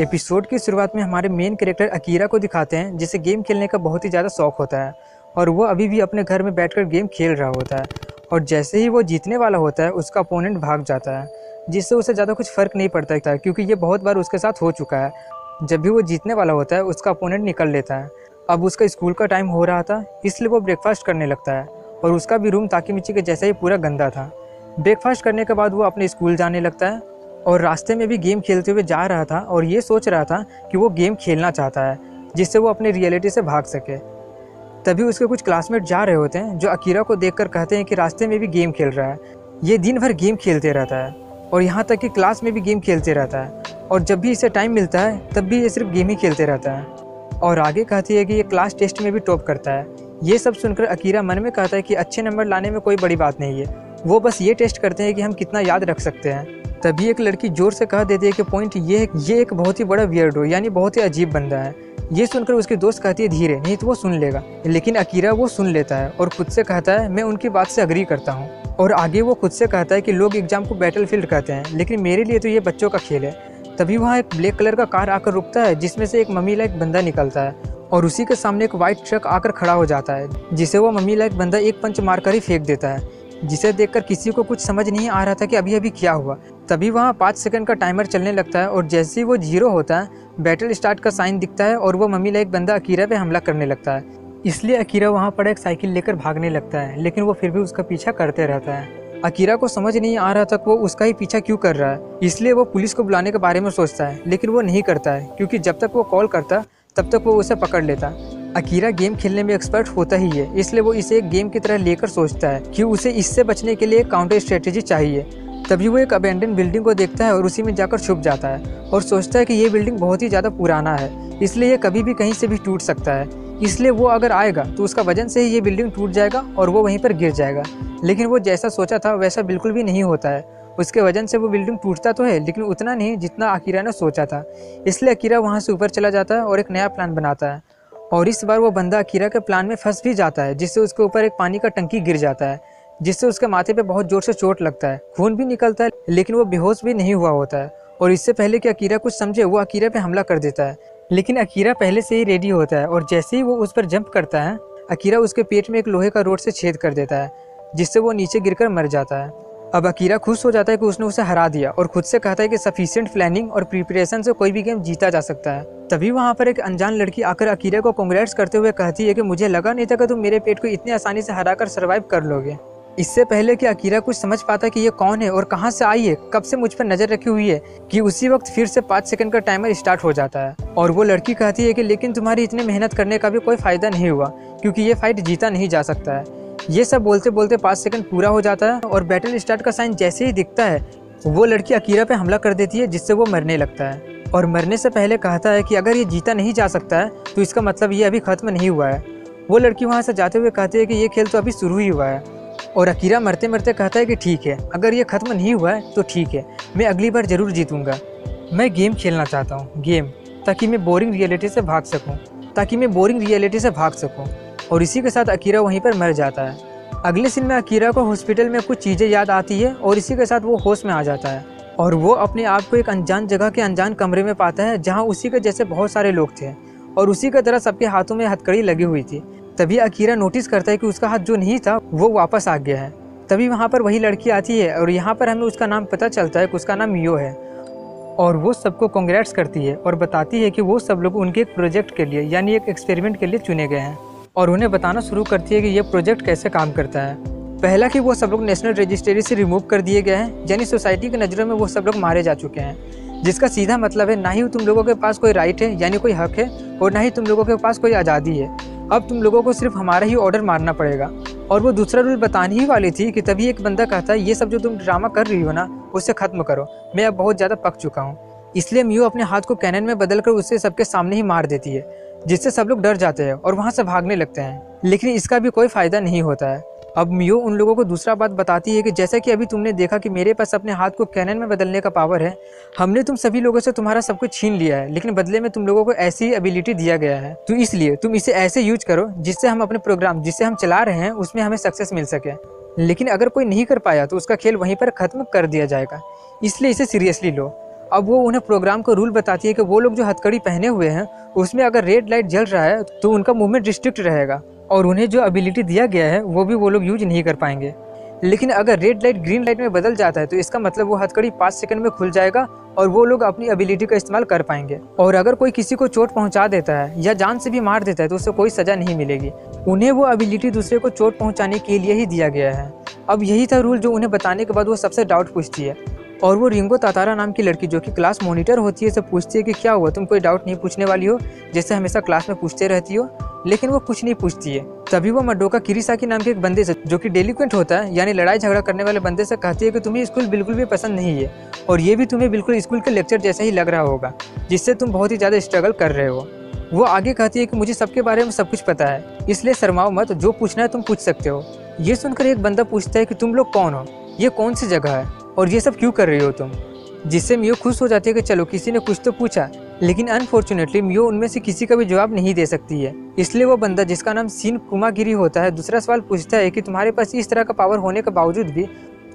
Episode की शुरुआत में हमारे मेन कैरेक्टर अकीरा को दिखाते हैं, जिसे गेम खेलने का बहुत ही ज़्यादा शौक होता है। और वो अभी भी अपने घर में बैठकर गेम खेल रहा होता है। और जैसे ही वो जीतने वाला होता है, उसका अपोनेंट भाग जाता है, जिससे उसे ज़्यादा कुछ फ़र्क नहीं पड़ता है, क्योंकि ये बहुत बार उसके साथ हो चुका है। जब भी वो जीतने वाला होता है, उसका अपोनेंट निकल लेता है। अब उसका स्कूल का टाइम हो रहा था, इसलिए वो ब्रेकफास्ट करने लगता है। और उसका भी रूम ताकि मिची के जैसा ही पूरा गंदा था। ब्रेकफास्ट करने के बाद वो अपने स्कूल जाने लगता है। और रास्ते में भी गेम खेलते हुए जा रहा था और ये सोच रहा था कि वो गेम खेलना चाहता है, जिससे वो अपनी रियलिटी से भाग सके। तभी उसके कुछ क्लासमेट जा रहे होते हैं, जो अकीरा को देखकर कहते हैं कि रास्ते में भी गेम खेल रहा है। ये दिन भर गेम खेलते रहता है और यहाँ तक कि क्लास में भी गेम खेलते रहता है। और जब भी इसे टाइम मिलता है, तब भी ये सिर्फ़ गेम ही खेलते रहता है। और आगे कहती है कि ये क्लास टेस्ट में भी टॉप करता है। ये सब सुनकर अकीरा मन में कहता है कि अच्छे नंबर लाने में कोई बड़ी बात नहीं है। वो बस ये टेस्ट करते हैं कि हम कितना याद रख सकते हैं। तभी एक लड़की ज़ोर से कह देती है कि पॉइंट ये ये एक बहुत ही बड़ा वियर्डो यानी बहुत ही अजीब बंदा है। ये सुनकर उसके दोस्त कहती है, धीरे, नहीं तो वो सुन लेगा। लेकिन अकीरा वो सुन लेता है और खुद से कहता है, मैं उनकी बात से अग्री करता हूँ। और आगे वो खुद से कहता है कि लोग एग्ज़ाम को बैटल फ़ील्ड कहते हैं, लेकिन मेरे लिए तो ये बच्चों का खेल है। तभी वहाँ एक ब्लैक कलर का कार आकर रुकता है, जिसमें से एक मम्मी लाइक बंदा निकलता है और उसी के सामने एक व्हाइट ट्रक आकर खड़ा हो जाता है, जिसे वो मम्मी लाइक बंदा एक पंच मारकर ही फेंक देता है, जिसे देखकर किसी को कुछ समझ नहीं आ रहा था कि अभी अभी क्या हुआ। तभी वहाँ पाँच सेकंड का टाइमर चलने लगता है और जैसे ही वो ज़ीरो होता है बैटल स्टार्ट का साइन दिखता है और वो मम्मी लाइक बंदा अकीरा पे हमला करने लगता है। इसलिए अकीरा वहाँ पर एक साइकिल लेकर भागने लगता है, लेकिन वो फिर भी उसका पीछा करते रहता है। अकीरा को समझ नहीं आ रहा था कि वो उसका ही पीछा क्यों कर रहा है, इसलिए वो पुलिस को बुलाने के बारे में सोचता है, लेकिन वो नहीं करता है, क्योंकि जब तक वो कॉल करता, तब तक वो उसे पकड़ लेता। अकीरा गेम खेलने में एक्सपर्ट होता ही है, इसलिए वो इसे एक गेम की तरह लेकर सोचता है कि उसे इससे बचने के लिए काउंटर स्ट्रेटेजी चाहिए। तभी वो एक अबेंडन बिल्डिंग को देखता है और उसी में जाकर छुप जाता है और सोचता है कि ये बिल्डिंग बहुत ही ज़्यादा पुराना है, इसलिए ये कभी भी कहीं से भी टूट सकता है। इसलिए वो अगर आएगा तो उसका वज़न से ही ये बिल्डिंग टूट जाएगा और वो वहीं पर गिर जाएगा। लेकिन वो जैसा सोचा था, वैसा बिल्कुल भी नहीं होता है। उसके वज़न से वो बिल्डिंग टूटता तो है, लेकिन उतना नहीं जितना अकीरा ने सोचा था। इसलिए अकीरा वहाँ से ऊपर चला जाता है और एक नया प्लान बनाता है। और इस बार वो बंदा अकीरा के प्लान में फंस भी जाता है, जिससे उसके ऊपर एक पानी का टंकी गिर जाता है। जिससे उसके माथे पे बहुत ज़ोर से चोट लगता है, खून भी निकलता है, लेकिन वो बेहोश भी नहीं हुआ होता है। और इससे पहले कि अकीरा कुछ समझे, वो अकीरा पे हमला कर देता है। लेकिन अकीरा पहले से ही रेडी होता है और जैसे ही वो उस पर जंप करता है, अकीरा उसके पेट में एक लोहे का रोड से छेद कर देता है, जिससे वो नीचे गिरकर मर जाता है। अब अकीरा खुश हो जाता है कि उसने उसे हरा दिया और खुद से कहता है कि सफिशियंट प्लानिंग और प्रिपरेशन से कोई भी गेम जीता जा सकता है। तभी वहाँ पर एक अनजान लड़की आकर अकीरा को कांग्रेट्स करते हुए कहती है कि मुझे लगा नहीं था कि तुम मेरे पेट को इतनी आसानी से हरा कर सर्वाइव कर लोगे। इससे पहले कि अकीरा कुछ समझ पाता कि ये कौन है और कहाँ से आई है, कब से मुझ पर नज़र रखी हुई है, कि उसी वक्त फिर से पाँच सेकंड का टाइमर स्टार्ट हो जाता है। और वो लड़की कहती है कि लेकिन तुम्हारी इतनी मेहनत करने का भी कोई फ़ायदा नहीं हुआ, क्योंकि ये फाइट जीता नहीं जा सकता है। ये सब बोलते बोलते पाँच सेकंड पूरा हो जाता है और बैटल स्टार्ट का साइन जैसे ही दिखता है, वो लड़की अकीरा पे हमला कर देती है, जिससे वो मरने लगता है। और मरने से पहले कहता है कि अगर ये जीता नहीं जा सकता है तो इसका मतलब ये अभी ख़त्म नहीं हुआ है। वो लड़की वहाँ से जाते हुए कहती है कि ये खेल तो अभी शुरू ही हुआ है। और अकीरा मरते मरते कहता है कि ठीक है, अगर ये ख़त्म नहीं हुआ है तो ठीक है, मैं अगली बार ज़रूर जीतूँगा। मैं गेम खेलना चाहता हूँ, गेम, ताकि मैं बोरिंग रियलिटी से भाग सकूँ, ताकि मैं बोरिंग रियलिटी से भाग सकूँ। और इसी के साथ अकीरा वहीं पर मर जाता है। अगले सीन में अकीरा को हॉस्पिटल में कुछ चीज़ें याद आती है और इसी के साथ वो होश में आ जाता है। और वो अपने आप को एक अनजान जगह के अनजान कमरे में पाता है, जहाँ उसी के जैसे बहुत सारे लोग थे। और उसी की तरह सबके हाथों में हथकड़ी लगी हुई थी। तभी अकीरा नोटिस करता है कि उसका हाथ जो नहीं था, वो वापस आ गया है। तभी वहाँ पर वही लड़की आती है और यहाँ पर हमें उसका नाम पता चलता है कि उसका नाम यो है। और वो सबको कॉन्ग्रेट्स करती है और बताती है कि वो सब लोग उनके एक प्रोजेक्ट के लिए, यानी एक एक्सपेरिमेंट के लिए चुने गए हैं। और उन्हें बताना शुरू करती है कि ये प्रोजेक्ट कैसे काम करता है। पहला कि वो सब लोग नेशनल रजिस्ट्री से रिमूव कर दिए गए हैं, यानी सोसाइटी की नज़रों में वो सब लोग मारे जा चुके हैं। जिसका सीधा मतलब है, ना ही तुम लोगों के पास कोई राइट है, यानी कोई हक है, और ना ही तुम लोगों के पास कोई आज़ादी है। अब तुम लोगों को सिर्फ़ हमारा ही ऑर्डर मारना पड़ेगा। और वो दूसरा रूल बताने ही वाली थी कि तभी एक बंदा कहता है ये सब जो तुम ड्रामा कर रही हो ना, उसे ख़त्म करो। मैं अब बहुत ज़्यादा पक चुका हूँ। इसलिए म्यू अपने हाथ को कैनन में बदल कर उसे सबके सामने ही मार देती है। जिससे सब लोग डर जाते हैं और वहाँ से भागने लगते हैं। लेकिन इसका भी कोई फ़ायदा नहीं होता है। अब मियो उन लोगों को दूसरा बात बताती है कि जैसा कि अभी तुमने देखा कि मेरे पास अपने हाथ को कैनन में बदलने का पावर है, हमने तुम सभी लोगों से तुम्हारा सब कुछ छीन लिया है, लेकिन बदले में तुम लोगों को ऐसी एबिलिटी दिया गया है। तो इसलिए तुम इसे ऐसे यूज़ करो, जिससे हम अपने प्रोग्राम जिससे हम चला रहे हैं, उसमें हमें सक्सेस मिल सके। लेकिन अगर कोई नहीं कर पाया तो उसका खेल वहीं पर ख़त्म कर दिया जाएगा। इसलिए इसे सीरियसली लो। अब वो उन्हें प्रोग्राम का रूल बताती है कि वो लोग जो हथकड़ी पहने हुए हैं, उसमें अगर रेड लाइट जल रहा है तो उनका मूवमेंट रिस्ट्रिक्ट रहेगा और उन्हें जो एबिलिटी दिया गया है, वो भी वो लोग यूज़ नहीं कर पाएँगे। लेकिन अगर रेड लाइट ग्रीन लाइट में बदल जाता है तो इसका मतलब वो हथकड़ी पाँच सेकंड में खुल जाएगा और वो लोग अपनी एबिलिटी का इस्तेमाल कर पाएँगे। और अगर कोई किसी को चोट पहुँचा देता है या जान से भी मार देता है तो उसे कोई सजा नहीं मिलेगी। उन्हें वो एबिलिटी दूसरे को चोट पहुँचाने के लिए ही दिया गया है। अब यही था रूल जो उन्हें बताने के बाद वो सबसे डाउट पूछती है। और वो रिंगो तातारा नाम की लड़की जो कि क्लास मॉनिटर होती है से पूछती है कि क्या हुआ, तुम कोई डाउट नहीं पूछने वाली हो, जैसे हमेशा क्लास में पूछते रहती हो, लेकिन वो कुछ नहीं पूछती है। तभी वो मडोका किरीसाकी नाम के एक बंदे से, जो कि डेलिक्वेंट होता है, यानी लड़ाई झगड़ा करने वाले बंदे से कहती है कि तुम्हें स्कूल बिल्कुल भी पसंद नहीं है, और ये भी तुम्हें बिल्कुल स्कूल के लेक्चर जैसा ही लग रहा होगा, जिससे तुम बहुत ही ज़्यादा स्ट्रगल कर रहे हो। वो आगे कहती है कि मुझे सबके बारे में सब कुछ पता है, इसलिए शर्माओ मत, जो पूछना है तुम पूछ सकते हो। ये सुनकर एक बंदा पूछता है कि तुम लोग कौन हो? ये कौन सी जगह है? और ये सब क्यों कर रही हो तुम? जिससे मियो खुश हो जाती है कि चलो, किसी ने कुछ तो पूछा, लेकिन अनफॉर्चुनेटली मियो उनमें से किसी का भी जवाब नहीं दे सकती है। इसलिए वो बंदा जिसका नाम सीन कुमागिरी होता है, दूसरा सवाल पूछता है कि तुम्हारे पास इस तरह का पावर होने के बावजूद भी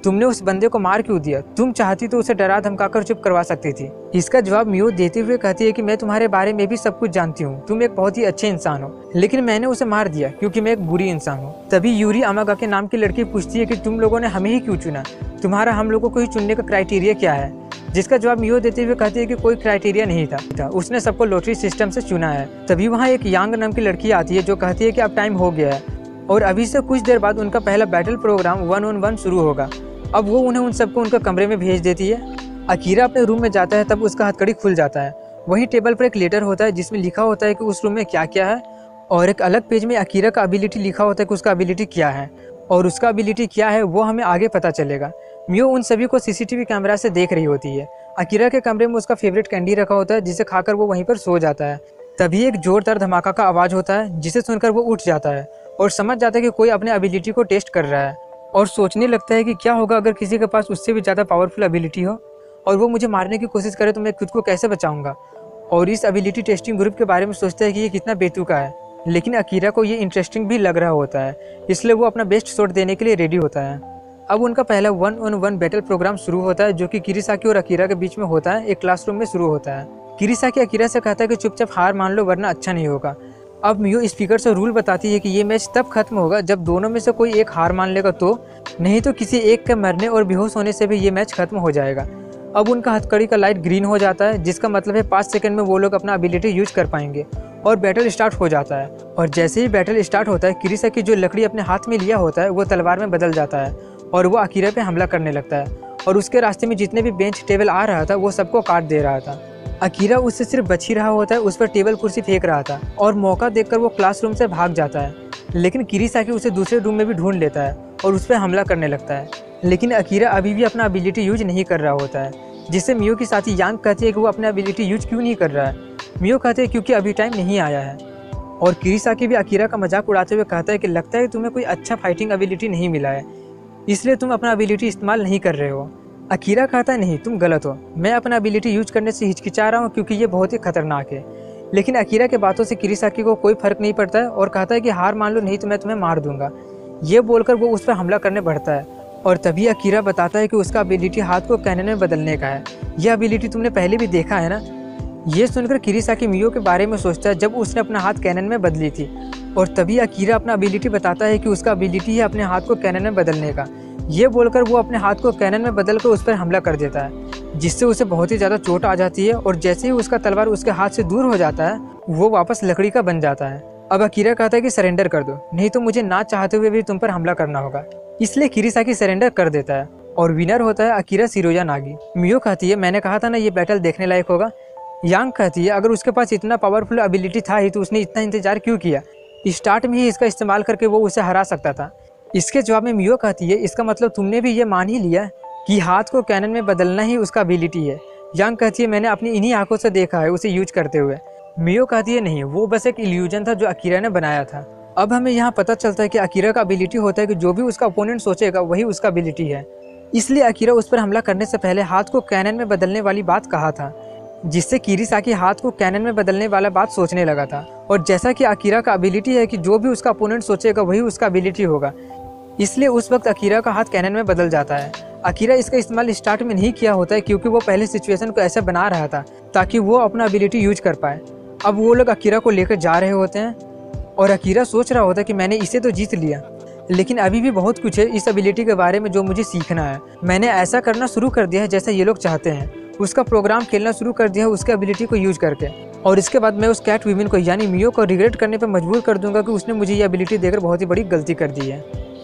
तुमने उस बंदे को मार क्यों दिया? तुम चाहती तो उसे डरा, धमकाकर चुप करवा सकती थी। इसका जवाब मियो देते हुए कहती है कि मैं तुम्हारे बारे में भी सब कुछ जानती हूँ। तुम एक बहुत ही अच्छे इंसान हो। लेकिन मैंने उसे मार दिया, क्योंकि मैं एक बुरी इंसान हूँ। तभी यूरी अमागा के नाम की लड़की पूछती है कि तुम लोगों ने हमें ही क्यों चुना? तुम्हारा हम लोगों को ही चुनने का क्राइटेरिया क्या है? जिसका जवाब मियो देते हुए कहती है कि कोई क्राइटेरिया नहीं था, उसने सबको लॉटरी सिस्टम से चुना है। तभी वहाँ एक यांग नाम की लड़की आती है जो कहती है कि अब टाइम हो गया है। और अभी से कुछ देर बाद उनका पहला battle programme one on one शुरू होगा। अब वो उन्हें उन सबको उनका कमरे में भेज देती है। अकीरा अपने रूम में जाता है, तब उसका हथकड़ी खुल जाता है। वहीं टेबल पर एक लेटर होता है, जिसमें लिखा होता है कि उस रूम में क्या क्या है, और एक अलग पेज में अकीरा का एबिलिटी लिखा होता है कि उसका एबिलिटी क्या है। और उसका एबिलिटी क्या है, वो हमें आगे पता चलेगा। मियो उन सभी को सीसीटीवी कैमरा से देख रही होती है। अकीरा के कमरे में उसका फेवरेट कैंडी रखा होता है, जिसे खाकर वो वहीं पर सो जाता है। तभी एक जोरदार धमाका का आवाज़ होता है, जिसे सुनकर वो उठ जाता है, और समझ जाता है कि कोई अपने एबिलिटी को टेस्ट कर रहा है। और सोचने लगता है कि क्या होगा अगर किसी के पास उससे भी ज़्यादा पावरफुल एबिलिटी हो? और वो मुझे मारने की कोशिश करे तो मैं खुद को कैसे बचाऊँगा? और इस एबिलिटी टेस्टिंग ग्रुप के बारे में सोचता है कि ये कितना बेतुका है। लेकिन अकीरा को ये इंटरेस्टिंग भी लग रहा होता है, इसलिए वो अपना बेस्ट शॉट देने के लिए रेडी होता है। अब उनका पहला one on one battle programme शुरू होता है, जो कि किरीसाकी और अकीरा के बीच में होता है, एक क्लासरूम में शुरू होता है। किरीसाकी अकीरा से कहता है कि चुपचाप हार मान लो, वरना अच्छा नहीं होगा। अब मियो स्पीकर से रूल बताती है कि ये मैच तब खत्म होगा जब दोनों में से कोई एक हार मान लेगा तो नहीं तो किसी एक के मरने और बेहोश होने से भी ये मैच खत्म हो जाएगा। अब उनका हथकड़ी का लाइट ग्रीन हो जाता है, जिसका मतलब है पाँच सेकंड में वो लोग अपना एबिलिटी यूज़ कर पाएँगे और बैटल स्टार्ट हो जाता है। और जैसे ही बैटल स्टार्ट होता है, किरीसा की जो लकड़ी अपने हाथ में लिया होता है, वो तलवार में बदल जाता है और वो अकीरा पे हमला करने लगता है। और उसके रास्ते में जितने भी बेंच टेबल आ रहा था, वो सबको काट दे रहा था। अकीरा उससे सिर्फ़ बच ही रहा होता है, उस पर टेबल कुर्सी फेंक रहा था और मौका देखकर वो क्लासरूम से भाग जाता है। लेकिन किरीसाकी उसे दूसरे रूम में भी ढूंढ लेता है और उस पर हमला करने लगता है। लेकिन अकीरा अभी भी अपना एबिलिटी यूज़ नहीं कर रहा होता है, जिससे मियो की साथी यांग कहती है कि वो अपना एबिलिटी यूज़ क्यों नहीं कर रहा है। मियो कहते हैं क्योंकि अभी टाइम नहीं आया है। और किरीसाकी भी अकीरा का मज़ाक उड़ाते हुए कहता है कि लगता है तुम्हें कोई अच्छा फाइटिंग एबिलिटी नहीं मिला है, इसलिए तुम अपना एबिलिटी इस्तेमाल नहीं कर रहे हो। अकीरा कहता नहीं, तुम गलत हो। मैं अपना एबिलिटी यूज़ करने से हिचकिचा रहा हूँ क्योंकि ये बहुत ही खतरनाक है। लेकिन अकीरा के बातों से किरीसाकी को कोई फ़र्क नहीं पड़ता है और कहता है कि हार मान लो, नहीं तो मैं तुम्हें मार दूँगा। ये बोलकर वो उस पर हमला करने बढ़ता है और तभी अकीरा बताता है कि उसका एबिलिटी हाथ को कैनन में बदलने का है। यह एबिलिटी तुमने पहले भी देखा है ना? ये सुनकर किरीसाकी मियो के बारे में सोचता है, जब उसने अपना हाथ कैनन में बदली थी। और तभी अकीरा अपना एबिलिटी बताता है कि उसका एबिलिटी है अपने हाथ को कैनन में बदलने का। ये बोलकर वो अपने हाथ को कैनन में बदल कर उस पर हमला कर देता है, जिससे उसे बहुत ही ज़्यादा चोट आ जाती है और जैसे ही उसका तलवार उसके हाथ से दूर हो जाता है, वो वापस लकड़ी का बन जाता है। अब अकीरा कहता है कि सरेंडर कर दो, नहीं तो मुझे ना चाहते हुए भी तुम पर हमला करना होगा। इसलिए किरीसाकी सरेंडर कर देता है और विनर होता है अकीरा सिरोजा नागी। मियो कहती है, मैंने कहा था ना ये बैटल देखने लायक होगा। यांग कहती है, अगर उसके पास इतना पावरफुल एबिलिटी था ही तो उसने इतना इंतज़ार क्यों किया? स्टार्ट में ही इसका इस्तेमाल करके वो उसे हरा सकता था। इसके जवाब में मियो कहती है, इसका मतलब तुमने भी ये मान ही लिया कि हाथ को कैनन में बदलना ही उसका एबिलिटी है। यांग कहती है, मैंने अपनी इन्हीं आँखों से देखा है, उसे यूज़ करते हुए। मियो कहती है, नहीं, वो बस एक इल्यूजन था जो अकीरा ने बनाया था। अब हमें यहाँ पता चलता है कि अकीरा का एबिलिटी होता है कि जो भी उसका ओपोनेंट सोचेगा, वही उसका एबिलिटी है। इसलिए अकीरा उस पर हमला करने से पहले हाथ को कैनन में बदलने वाली बात कहा था, जिससे किरीसाकी हाथ को कैनन में बदलने वाला बात सोचने लगा था। और जैसा कि अकीरा का एबिलिटी है कि जो भी उसका अपोनेंट सोचेगा, वही उसका एबिलिटी होगा। इसलिए उस वक्त अकीरा का हाथ कैनन में बदल जाता है। अकीरा इसका इस्तेमाल स्टार्ट में नहीं किया होता है क्योंकि वो पहले सिचुएशन को ऐसा बना रहा था, ताकि वो अपना एबिलिटी यूज़ कर पाए। अब वो लोग अकीरा को लेकर जा रहे होते हैं, और अकीरा सोच रहा होता है कि मैंने इसे तो जीत लिया। लेकिन अभी भी बहुत कुछ है इस एबिलिटी के बारे में जो मुझे सीखना है। मैंने ऐसा करना शुरू कर दिया है जैसा ये लोग चाहते हैं। उसका प्रोग्राम खेलना शुरू कर दिया है उसके एबिलिटी को यूज़ करके। और इसके बाद मैं उस कैट वीमेन को, यानी मियो को रिग्रेट करने पर मजबूर कर दूँगा कि उसने मुझे ये एबिलिटी देकर बहुत ही बड़ी गलती कर दी है।